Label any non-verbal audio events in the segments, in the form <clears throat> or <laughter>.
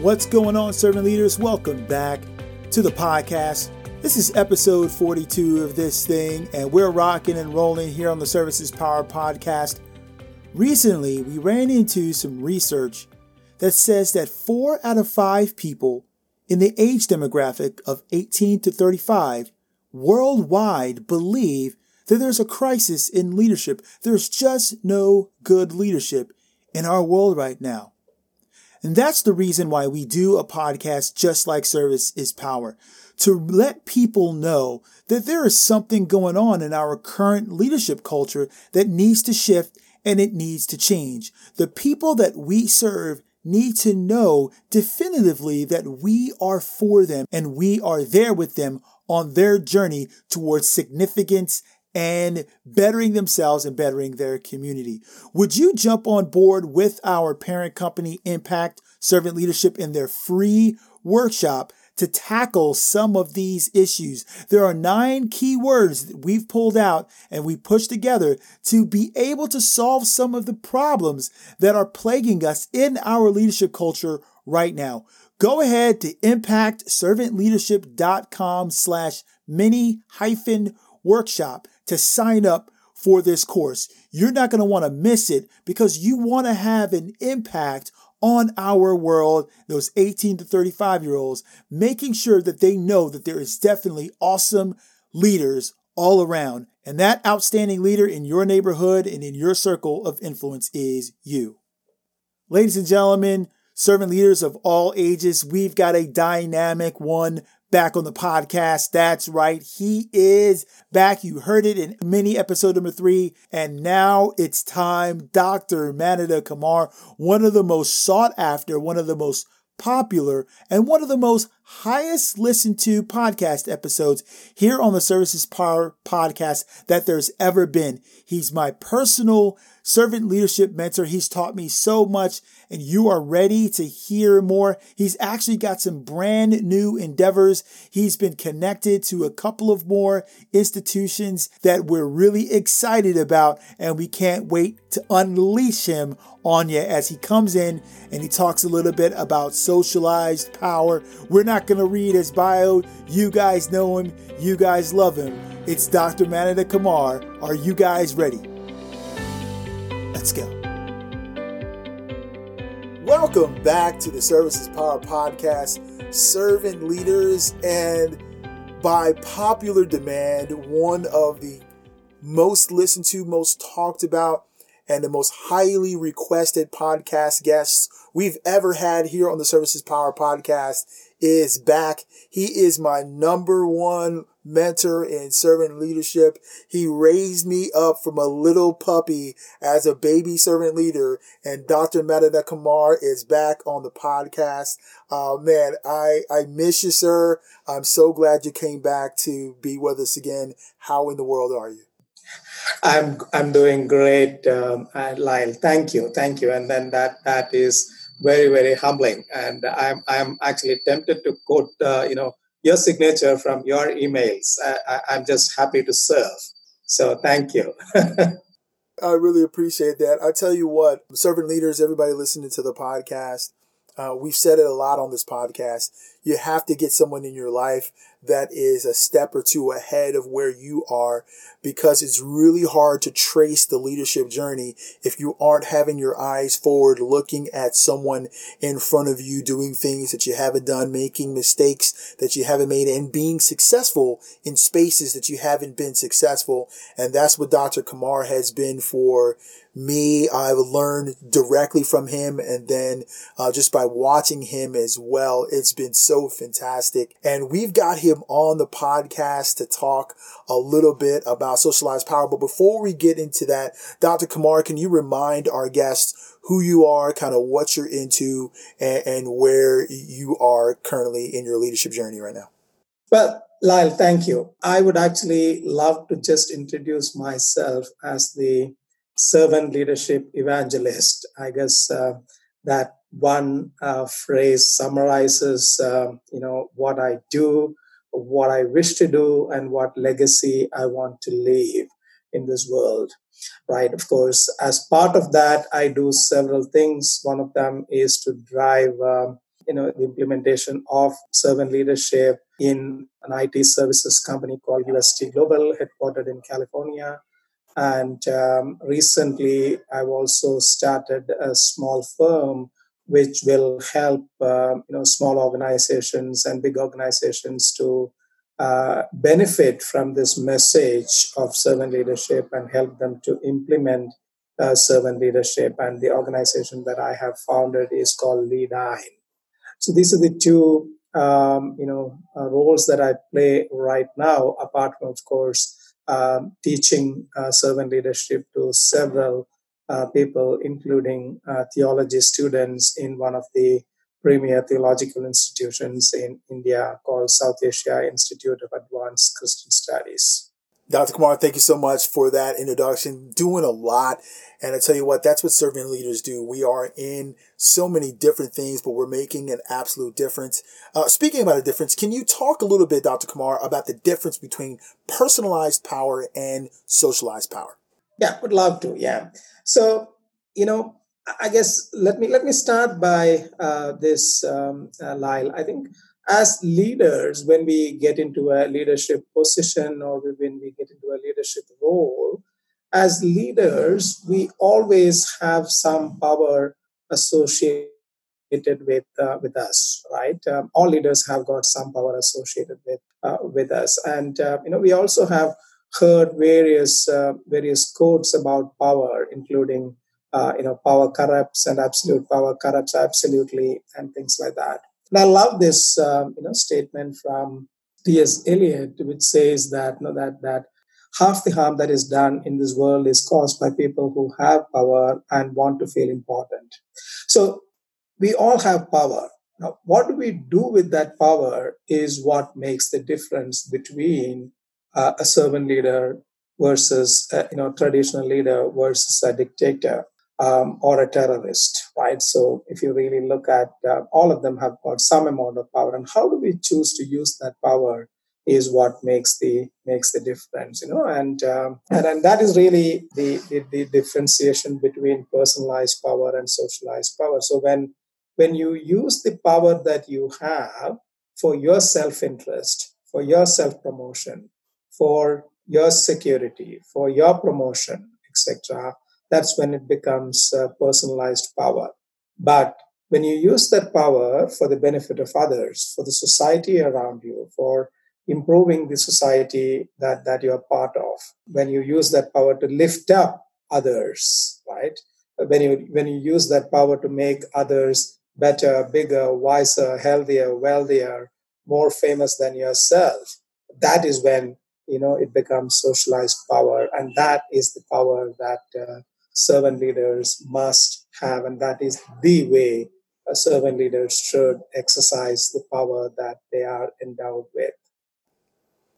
What's going on, servant leaders? Welcome back to the podcast. This is episode 42 of this thing, and we're rocking and rolling here on the Service Is Power podcast. Recently, we ran into some research that says that four out of five people in the age demographic of 18 to 35 worldwide believe that there's a crisis in leadership. There's just no good leadership in our world right now. And that's the reason why we do a podcast just like Service is Power to let people know that there is something going on in our current leadership culture that needs to shift and it needs to change. The people that we serve need to know definitively that we are for them and we are there with them on their journey towards significance and bettering themselves and bettering their community. Would you jump on board with our parent company Impact Servant Leadership in their free workshop to tackle some of these issues. There are nine key words that we've pulled out and we pushed together to be able to solve some of the problems that are plaguing us in our leadership culture right now. Go ahead to impactservantleadership.com slash mini hyphen workshop to sign up for this course. You're not going to want to miss it because you want to have an impact on our world, those 18 to 35 year olds, making sure that they know that there is definitely awesome leaders all around. And that outstanding leader in your neighborhood and in your circle of influence is you. Ladies and gentlemen, servant leaders of all ages, we've got a dynamic one back on the podcast. That's right. He is back. You heard it in mini episode number three. And now it's time. Dr. Madana Kumar, one of the most sought after, one of the most popular, and one of the most highest listened to podcast episodes here on the Service Is Power podcast that there's ever been. He's my personal servant leadership mentor. He's taught me so much and you are ready to hear more. He's actually got some brand new endeavors. He's been connected to a couple of more institutions that we're really excited about and we can't wait to unleash him on you as he comes in and he talks a little bit about socialized power. We're not going to read his bio. You guys know him. You guys love him. It's Dr. Madana Kumar. Are you guys ready? Let's go. Welcome back to the Service Is Power Podcast, servant leaders, and by popular demand, one of the most listened to, most talked about, and the most highly requested podcast guests we've ever had here on the Service Is Power Podcast is back. He is my number one mentor in servant leadership. He raised me up from a little puppy as a baby servant leader. And Dr. Madana Kumar is back on the podcast. Uh, man, I, I miss you, sir. I'm so glad you came back to be with us again. How in the world are you? I'm I'm doing great, um, Lyle. Thank you, thank you. And then that that is very very humbling, and I'm I'm actually tempted to quote uh, you know your signature from your emails. I, am just happy to serve. So thank you. <laughs> I really appreciate that. I tell you what, servant leaders, everybody listening to the podcast, uh, we've said it a lot on this podcast. You have to get someone in your life that is a step or two ahead of where you are because it's really hard to trace the leadership journey if you aren't having your eyes forward, looking at someone in front of you doing things that you haven't done, making mistakes that you haven't made, and being successful in spaces that you haven't been successful. And that's what Dr. Kumar has been for me. I've learned directly from him and then uh, just by watching him as well. It's been so fantastic. And we've got him on the podcast to talk a little bit about socialized power. But before we get into that, Dr. Kumar, can you remind our guests who you are, kind of what you're into and, and where you are currently in your leadership journey right now? Well, Lyle, thank you. I would actually love to just introduce myself as the servant leadership evangelist. I guess uh, that one uh, phrase summarizes, uh, you know, what I do, what I wish to do, and what legacy I want to leave in this world. Right. Of course, as part of that, I do several things. One of them is to drive um, you know the implementation of servant leadership in an IT services company called UST Global, headquartered in California. And um, recently, I've also started a small firm which will help uh, you know small organizations and big organizations to uh, benefit from this message of servant leadership and help them to implement uh, servant leadership. And the organization that I have founded is called Leadine. So these are the two um, you know uh, roles that I play right now, apart from of course um, teaching uh, servant leadership to several uh, people, including uh, theology students in one of the premier theological institutions in India called South Asia Institute of Advanced Christian Studies. Dr. Kumar, thank you so much for that introduction. Doing a lot. And I tell you what, that's what servant leaders do. We are in so many different things, but we're making an absolute difference. Uh, speaking about a difference, can you talk a little bit, Dr. Kumar, about the difference between personalized power and socialized power? Yeah, would love to. Yeah. So, you know, I guess let me let me start by uh, this, um, uh, Lyle. I think as leaders, when we get into a leadership position or when we get into a leadership role, as leaders, we always have some power associated with uh, with us, right? Um, all leaders have got some power associated with uh, with us, and uh, you know we also have heard various uh, various quotes about power, including uh, you know power corrupts and absolute power corrupts absolutely, and things like that. And I love this um, you know statement from T.S. Eliot, which says that you know, that that half the harm that is done in this world is caused by people who have power and want to feel important. So we all have power. Now, what do we do with that power is what makes the difference between uh, a servant leader versus a, you know traditional leader versus a dictator um, or a terrorist, right? So if you really look at uh, all of them have got some amount of power, and how do we choose to use that power is what makes the makes the difference, you know, and um, and, and that is really the, the the differentiation between personalized power and socialized power. So when when you use the power that you have for your self interest, for your self promotion, for your security, for your promotion, etc that's when it becomes uh, personalized power. But when you use that power for the benefit of others, for the society around you, for improving the society that, that you're part of, when you use that power to lift up others, right? When you when you use that power to make others better, bigger, wiser, healthier, wealthier, more famous than yourself, that is when you know it becomes socialized power, and that is the power that uh, servant leaders must have, and that is the way a servant leaders should exercise the power that they are endowed with.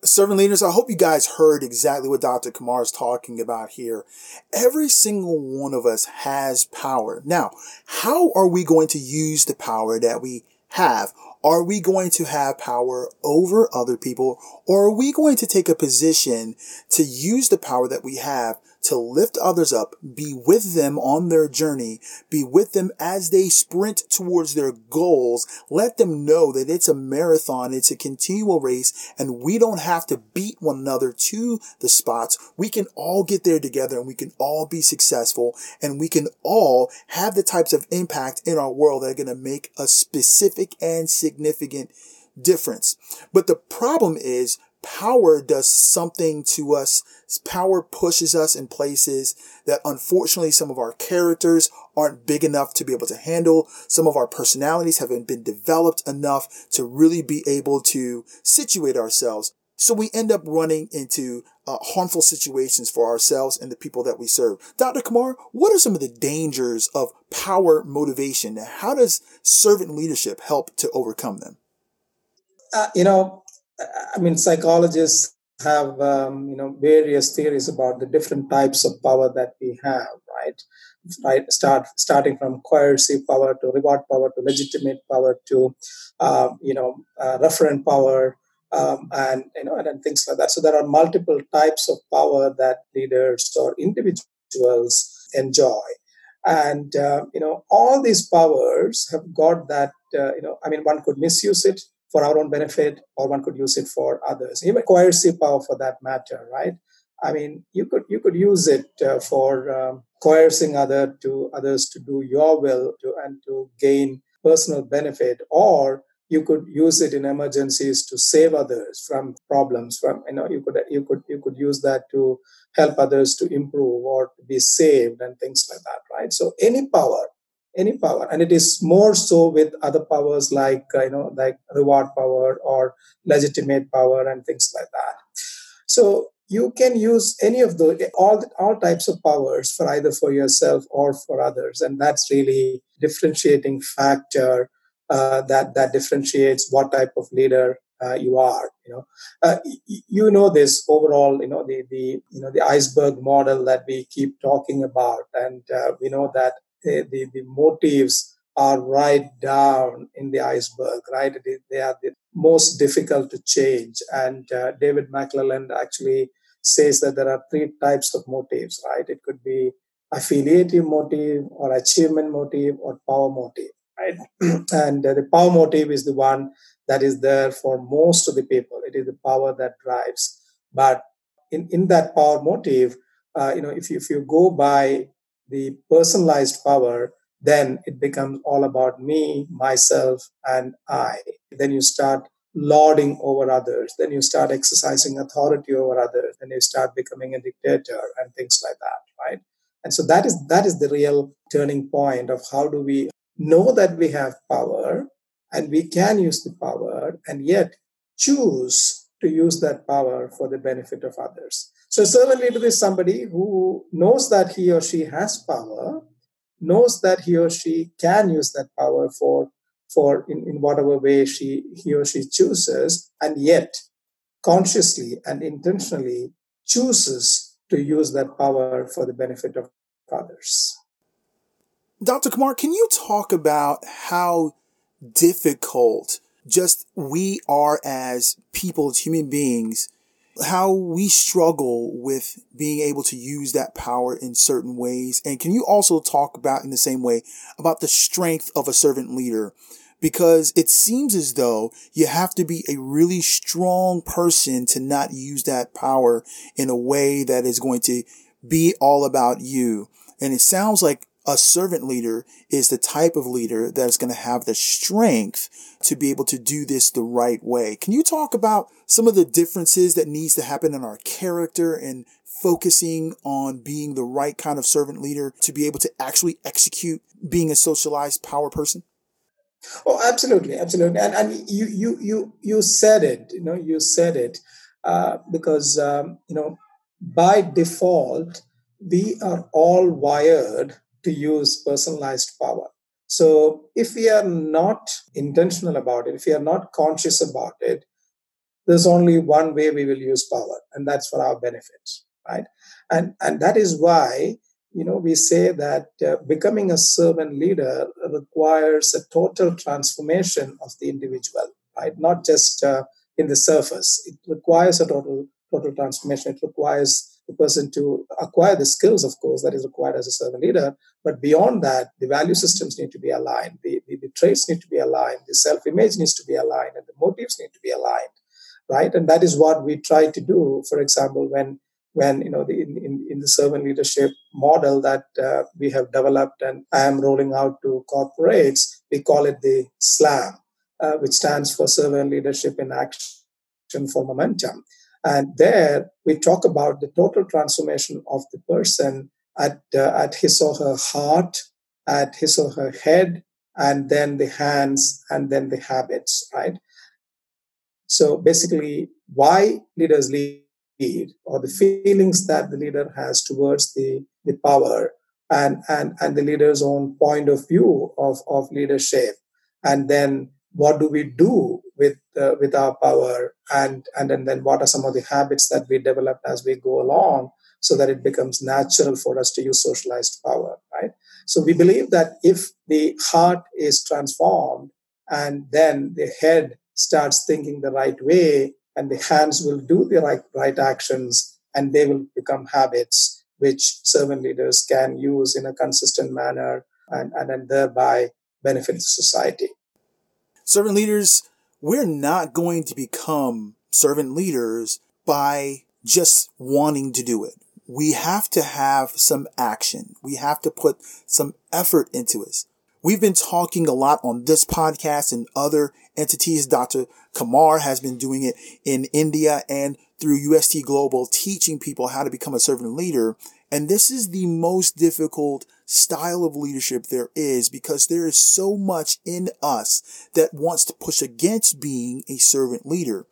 Servant leaders, I hope you guys heard exactly what Dr. Kumar is talking about here. Every single one of us has power. Now, how are we going to use the power that we have? Are we going to have power over other people or are we going to take a position to use the power that we have to lift others up, be with them on their journey, be with them as they sprint towards their goals. Let them know that it's a marathon. It's a continual race and we don't have to beat one another to the spots. We can all get there together and we can all be successful and we can all have the types of impact in our world that are going to make a specific and significant difference. But the problem is power does something to us. Power pushes us in places that unfortunately some of our characters aren't big enough to be able to handle. Some of our personalities haven't been developed enough to really be able to situate ourselves. So we end up running into uh, harmful situations for ourselves and the people that we serve. Dr. Kumar, what are some of the dangers of power motivation? How does servant leadership help to overcome them? Uh, you know, I mean, psychologists have um, you know various theories about the different types of power that we have, right? Right, start starting from coercive power to reward power to legitimate power to uh, you know uh, referent power um, and you know and, and things like that. So there are multiple types of power that leaders or individuals enjoy. and uh, you know all these powers have got that uh, you know i mean one could misuse it for our own benefit or one could use it for others. Even coercive power for that matter right? I mean you could you could use it uh, for um, coercing other to others to do your will to and to gain personal benefit or you could use it in emergencies to save others from problems from you know you could you could you could use that to help others to improve or to be saved and things like that right? So any power any power. And it is more so with other powers like uh, you know like reward power or legitimate power and things like that. So you can use any of the all all types of powers for either for yourself or for others. And that's really differentiating factor uh, that that differentiates what type of leader uh, you are you know. Uh, you know this overall you know the the you know the iceberg model that we keep talking about. And uh, we know that the, the, the motives are right down in the iceberg right they are the most difficult to change and uh, david mcclelland actually says that there are three types of motives right it could be affiliative motive or achievement motive or power motive right <clears throat> and uh, the power motive is the one that is there for most of the people. It is the power that drives. But in, in that power motive, uh, you know, if you, if you go by the personalized power, then it becomes all about me, myself, and I. Then you start lording over others. Then you start exercising authority over others. Then you start becoming a dictator and things like that, right? And so that is that is the real turning point of how do we know that we have power and we can use the power and yet choose to use that power for the benefit of others. So, servant leader is somebody who knows that he or she has power, knows that he or she can use that power for, for in, in whatever way she, he or she chooses, and yet consciously and intentionally chooses to use that power for the benefit of others. Dr. Kumar, can you talk about how difficult just we are as people, as human beings, how we struggle with being able to use that power in certain ways. And can you also talk about in the same way about the strength of a servant leader? Because it seems as though you have to be a really strong person to not use that power in a way that is going to be all about you. And it sounds like a servant leader is the type of leader that is going to have the strength to be able to do this the right way. Can you talk about some of the differences that needs to happen in our character and focusing on being the right kind of servant leader to be able to actually execute being a socialized power person? Oh, absolutely, absolutely, and and you you you you said it. You know, you said it uh, because um, you know by default we are all wired to use personalized power. So if we are not intentional about it, if we are not conscious about it, there's only one way we will use power, and that's for our benefit, right? And and that is why you know we say that uh, becoming a servant leader requires a total transformation of the individual, right? Not just uh, in the surface. It requires a total total transformation. It requires the person to acquire the skills, of course, that is required as a servant leader. But beyond that, the value systems need to be aligned, the, the, the traits need to be aligned, the self image needs to be aligned, and the motives need to be aligned, right? And that is what we try to do, for example, when when you know the in, in, in the servant leadership model that uh, we have developed and I am rolling out to corporates, we call it the SLAM, uh, which stands for Servant Leadership in Action for Momentum. And there we talk about the total transformation of the person at, uh, at his or her heart, at his or her head, and then the hands, and then the habits, right? So basically, why leaders lead, or the feelings that the leader has towards the, the power, and, and, and the leader's own point of view of, of leadership, and then what do we do with uh, with our power and, and and then what are some of the habits that we develop as we go along so that it becomes natural for us to use socialized power right so we believe that if the heart is transformed and then the head starts thinking the right way and the hands will do the right right actions and they will become habits which servant leaders can use in a consistent manner and, and, and thereby benefit society. Servant leaders, we're not going to become servant leaders by just wanting to do it. We have to have some action. We have to put some effort into it. We've been talking a lot on this podcast and other entities. Dr. Kumar has been doing it in India and through UST Global, teaching people how to become a servant leader. And this is the most difficult style of leadership there is because there is so much in us that wants to push against being a servant leader.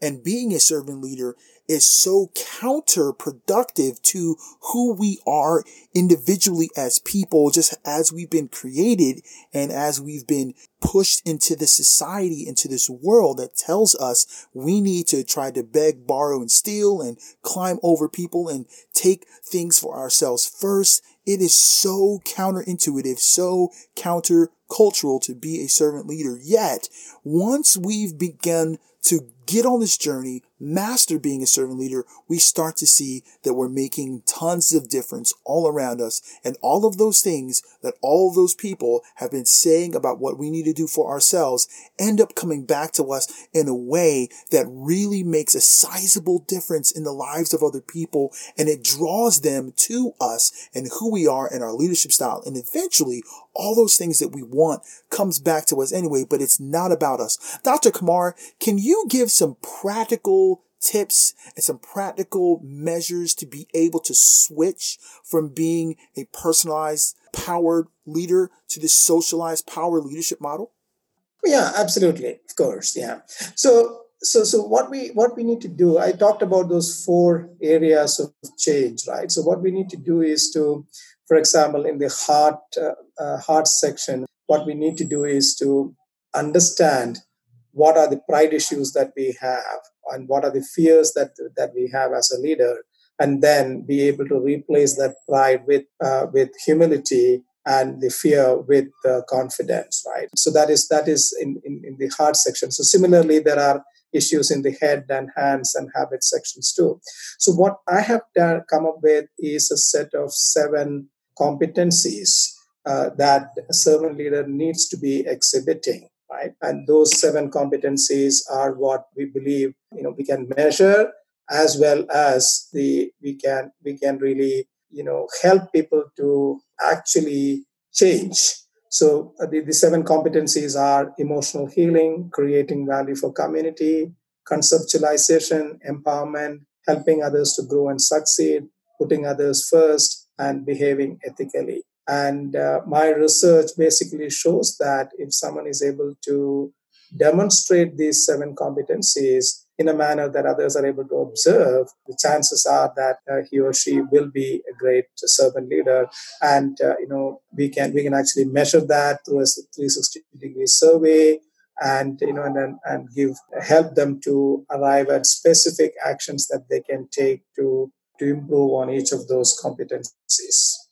And being a servant leader is so counterproductive to who we are individually as people, just as we've been created and as we've been pushed into the society, into this world that tells us we need to try to beg, borrow, and steal and climb over people and take things for ourselves first. It is so counterintuitive, so countercultural to be a servant leader. Yet, once we've begun to get on this journey, master being a servant leader, we start to see that we're making tons of difference all around us. And all of those things that all those people have been saying about what we need to do for ourselves end up coming back to us in a way that really makes a sizable difference in the lives of other people. And it draws them to us and who we are and our leadership style. And eventually all those things that we want comes back to us anyway, but it's not about us. Dr. Kumar, can you give some practical tips and some practical measures to be able to switch from being a personalized powered leader to this socialized power leadership model? Yeah, absolutely. Of course. Yeah. So so so what we what we need to do i talked about those four areas of change right so what we need to do is to for example in the heart uh, uh, heart section what we need to do is to understand what are the pride issues that we have and what are the fears that that we have as a leader and then be able to replace that pride with uh, with humility and the fear with uh, confidence right? So that is that is in, in in the heart section. So similarly there are issues in the head and hands and habit sections too. So what i have done, come up with is a set of seven competencies uh, that a servant leader needs to be exhibiting right? And those seven competencies are what we believe you know we can measure as well as the we can we can really you know help people to actually change. So uh, the, the seven competencies are emotional healing creating value for community conceptualization empowerment helping others to grow and succeed putting others first and behaving ethically and uh, my research basically shows that if someone is able to demonstrate these seven competencies in a manner that others are able to observe, the chances are that uh, he or she will be a great servant leader. And uh, you know, we can we can actually measure that through a 360 degree survey, and you know, and and, and give help them to arrive at specific actions that they can take to to improve on each of those competencies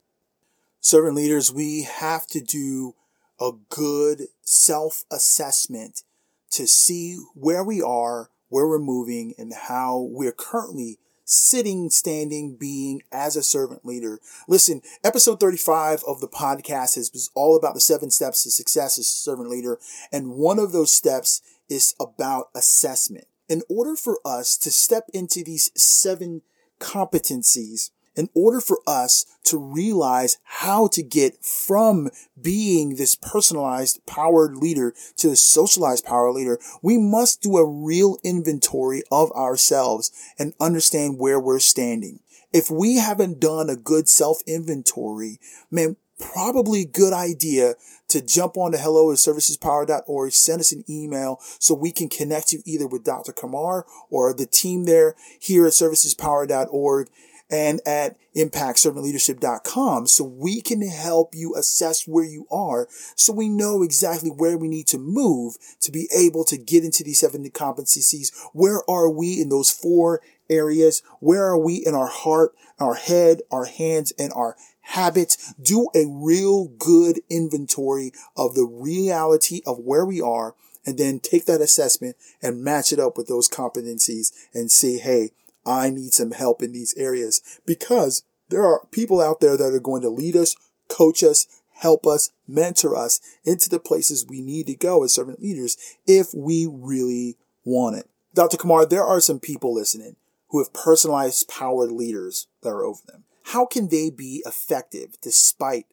servant leaders, we have to do a good self assessment to see where we are, where we're moving, and how we're currently sitting, standing, being as a servant leader. Listen, episode 35 of the podcast is all about the seven steps to success as a servant leader. And one of those steps is about assessment. In order for us to step into these seven competencies, in order for us to realize how to get from being this personalized powered leader to a socialized power leader, we must do a real inventory of ourselves and understand where we're standing. If we haven't done a good self inventory, man, probably good idea to jump on to hello at serviceispower.org, send us an email so we can connect you either with Dr. Kumar or the team there here at serviceispower.org and at impactservantleadership.com so we can help you assess where you are so we know exactly where we need to move to be able to get into these seven competencies. Where are we in those four areas? Where are we in our heart, our head, our hands, and our habits? Do a real good inventory of the reality of where we are and then take that assessment and match it up with those competencies and say, hey, I need some help in these areas because There are people out there that are going to lead us, coach us, help us, mentor us into the places we need to go as servant leaders if we really want it. Dr. Kumar, there are some people listening who have personalized power leaders that are over them. How can they be effective despite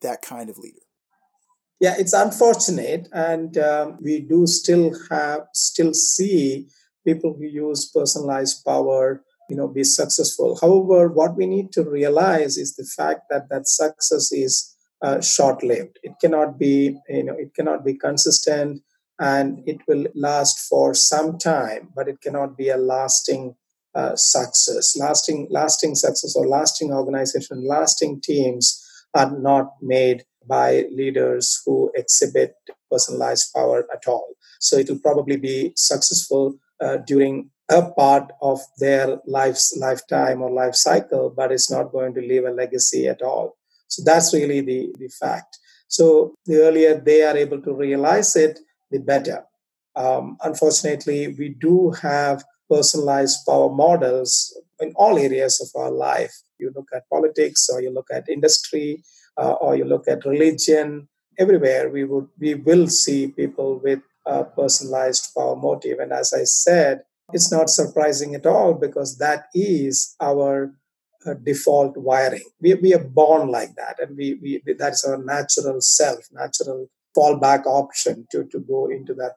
that kind of leader? Yeah, it's unfortunate, and um, we do still have still see people who use personalized power, you know, be successful. However, what we need to realize is the fact that that success is uh, short-lived. It cannot be, you know, it cannot be consistent, and it will last for some time, but it cannot be a lasting uh, success. Lasting, lasting success or lasting organization, lasting teams are not made by leaders who exhibit personalized power at all. So it will probably be successful uh, during a part of their life's lifetime or life cycle, but it's not going to leave a legacy at all. So that's really the, the fact. So the earlier they are able to realize it, the better. Um, unfortunately, we do have personalized power models in all areas of our life. You look at politics, or you look at industry, uh, or you look at religion. Everywhere we would we will see people with a personalized power motive, and as I said, it's not surprising at all because that is our uh, default wiring. We, we are born like that, and we, we that's our natural self, natural fallback option to, to go into that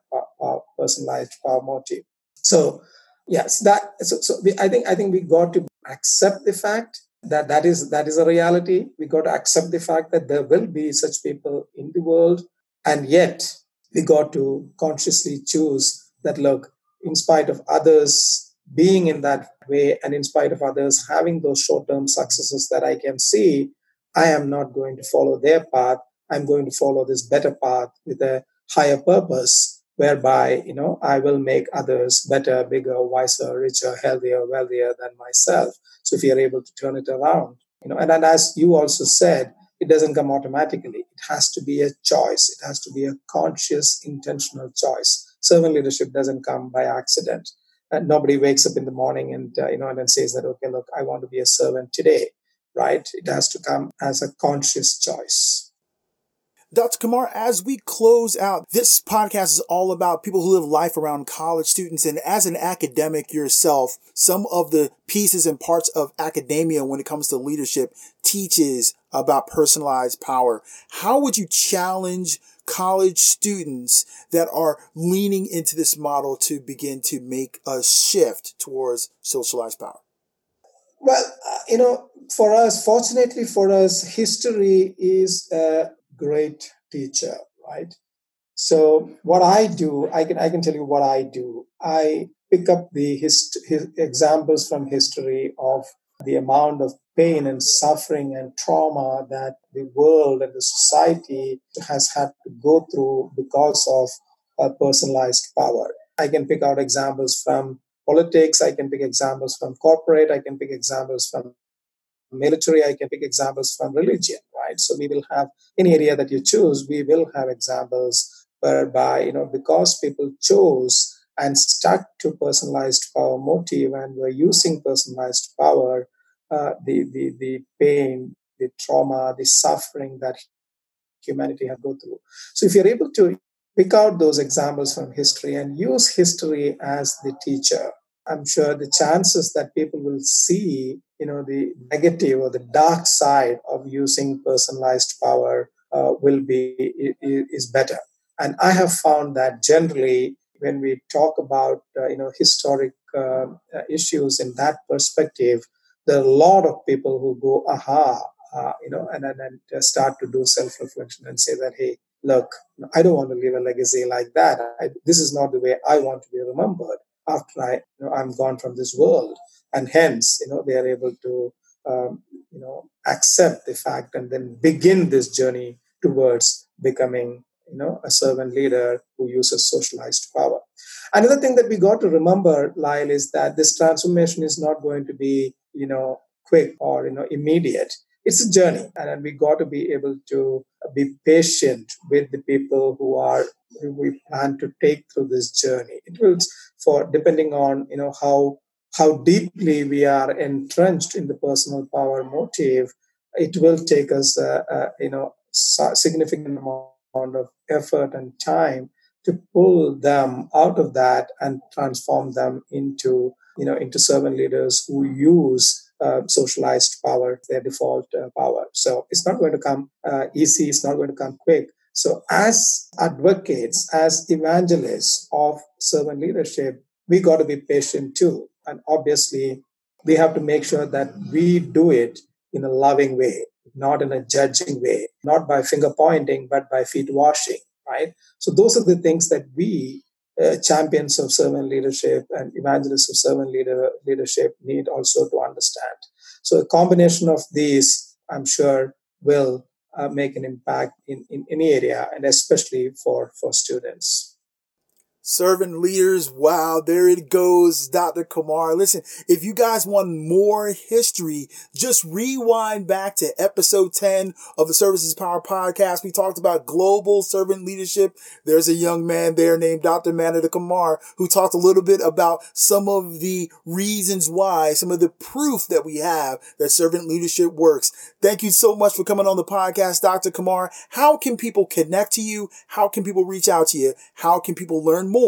personalized power motive. So yes, that so, so we, I think I think we got to accept the fact that that is that is a reality. We got to accept the fact that there will be such people in the world, and yet we got to consciously choose that look, in spite of others being in that way and in spite of others having those short-term successes that I can see, I am not going to follow their path. I'm going to follow this better path with a higher purpose, whereby, you know, I will make others better, bigger, wiser, richer, healthier, wealthier than myself. So if you're able to turn it around, you know, and, and as you also said, it doesn't come automatically. It has to be a choice. It has to be a conscious, intentional choice. Servant leadership doesn't come by accident and nobody wakes up in the morning and uh, you know and then says that okay look i want to be a servant today right it has to come as a conscious choice Dr. Kumar, as we close out, this podcast is all about people who live life around college students. And as an academic yourself, some of the pieces and parts of academia when it comes to leadership teaches about personalized power. How would you challenge college students that are leaning into this model to begin to make a shift towards socialized power? Well, uh, you know, for us, fortunately for us, history is a great teacher, right? So what I do, I can I can tell you what I do. I pick up the hist- his examples from history of the amount of pain and suffering and trauma that the world and the society has had to go through because of personalized power. I can pick out examples from politics, I can pick examples from corporate, I can pick examples from military, I can pick examples from religion, right? So we will have any area that you choose, we will have examples whereby, you know, because people chose and stuck to personalized power motive and were using personalized power, uh, the, the, the pain, the trauma, the suffering that humanity had go through. So if you're able to pick out those examples from history and use history as the teacher, I'm sure the chances that people will see, you know, the negative or the dark side of using personalized power uh, will be is better. And I have found that generally when we talk about uh, you know historic uh, uh, issues in that perspective, there are a lot of people who go aha, uh, you know, and then start to do self-reflection and say that hey, look, I don't want to leave a legacy like that. I, this is not the way I want to be remembered after I you know, I'm gone from this world, and hence you know they are able to um, you know accept the fact and then begin this journey towards becoming you know, a servant leader who uses socialized power. Another thing that we got to remember, Lyle, is that this transformation is not going to be, you know, quick or, you know, immediate. It's a journey. And we got to be able to be patient with the people who are, who we plan to take through this journey. It will, for depending on, you know, how how deeply we are entrenched in the personal power motive, it will take us, uh, uh, you know, significant amount of effort and time to pull them out of that and transform them into, you know, into servant leaders who use uh, socialized power, their default uh, power. So it's not going to come uh, easy. It's not going to come quick. So as advocates, as evangelists of servant leadership, we got to be patient too. And obviously, we have to make sure that we do it in a loving way, not in a judging way, not by finger pointing, but by feet washing, right? So those are the things that we uh, champions of servant leadership and evangelists of servant leader, leadership need also to understand. So a combination of these, I'm sure, will uh, make an impact in, in any area and especially for, for students. Servant leaders, wow, there it goes, Dr. Kumar. Listen, if you guys want more history, just rewind back to episode 10 of the Service Is Power podcast. We talked about global servant leadership. There's a young man there named Dr. Madana Kumar who talked a little bit about some of the reasons why, some of the proof that we have that servant leadership works. Thank you so much for coming on the podcast, Dr. Kumar. How can people connect to you? How can people reach out to you? How can people learn more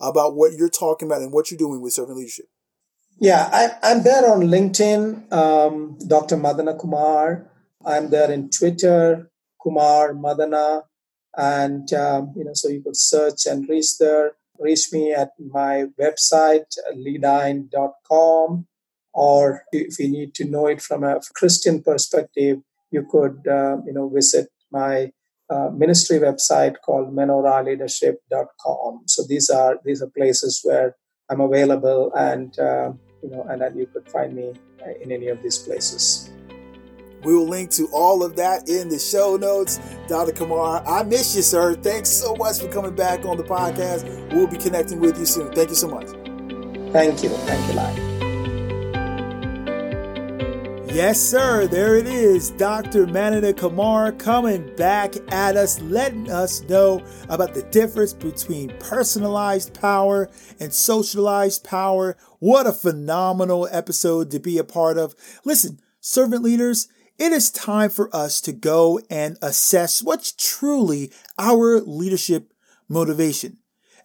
about what you're talking about and what you're doing with servant leadership? Yeah, I, am there on LinkedIn, um, Dr. Madana Kumar. I'm there in Twitter, Kumar Madana, and um, you know, so you could search and reach there. Reach me at my website, leadine.com, or if you need to know it from a Christian perspective, you could uh, you know visit my uh, ministry website called menorahleadership.com. So these are these are places where I'm available, and uh, you know, and that you could find me in any of these places. We will link to all of that in the show notes. Dr. Kumar, I miss you, sir. Thanks so much for coming back on the podcast. We'll be connecting with you soon. Thank you so much. Thank you. Thank you, Lyle. Yes, sir. There it is. Dr. Madana Kumar coming back at us, letting us know about the difference between personalized power and socialized power. What a phenomenal episode to be a part of. Listen, servant leaders, it is time for us to go and assess what's truly our leadership motivation.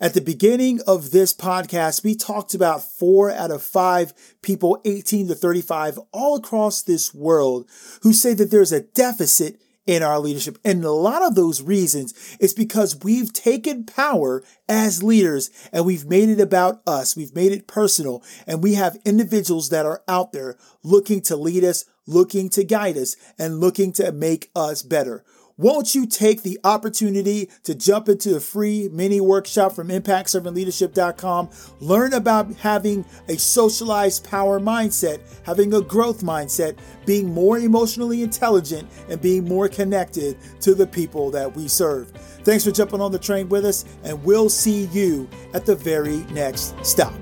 At the beginning of this podcast, we talked about four out of five people 18 to 35 all across this world who say that there's a deficit in our leadership. And a lot of those reasons is because we've taken power as leaders and we've made it about us. We've made it personal and we have individuals that are out there looking to lead us, looking to guide us and looking to make us better. Won't you take the opportunity to jump into a free mini workshop from impactservantleadership.com? Learn about having a socialized power mindset, having a growth mindset, being more emotionally intelligent, and being more connected to the people that we serve. Thanks for jumping on the train with us, and we'll see you at the very next stop.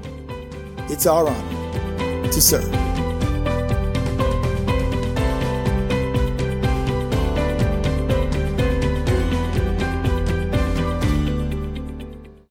It's our honor to serve.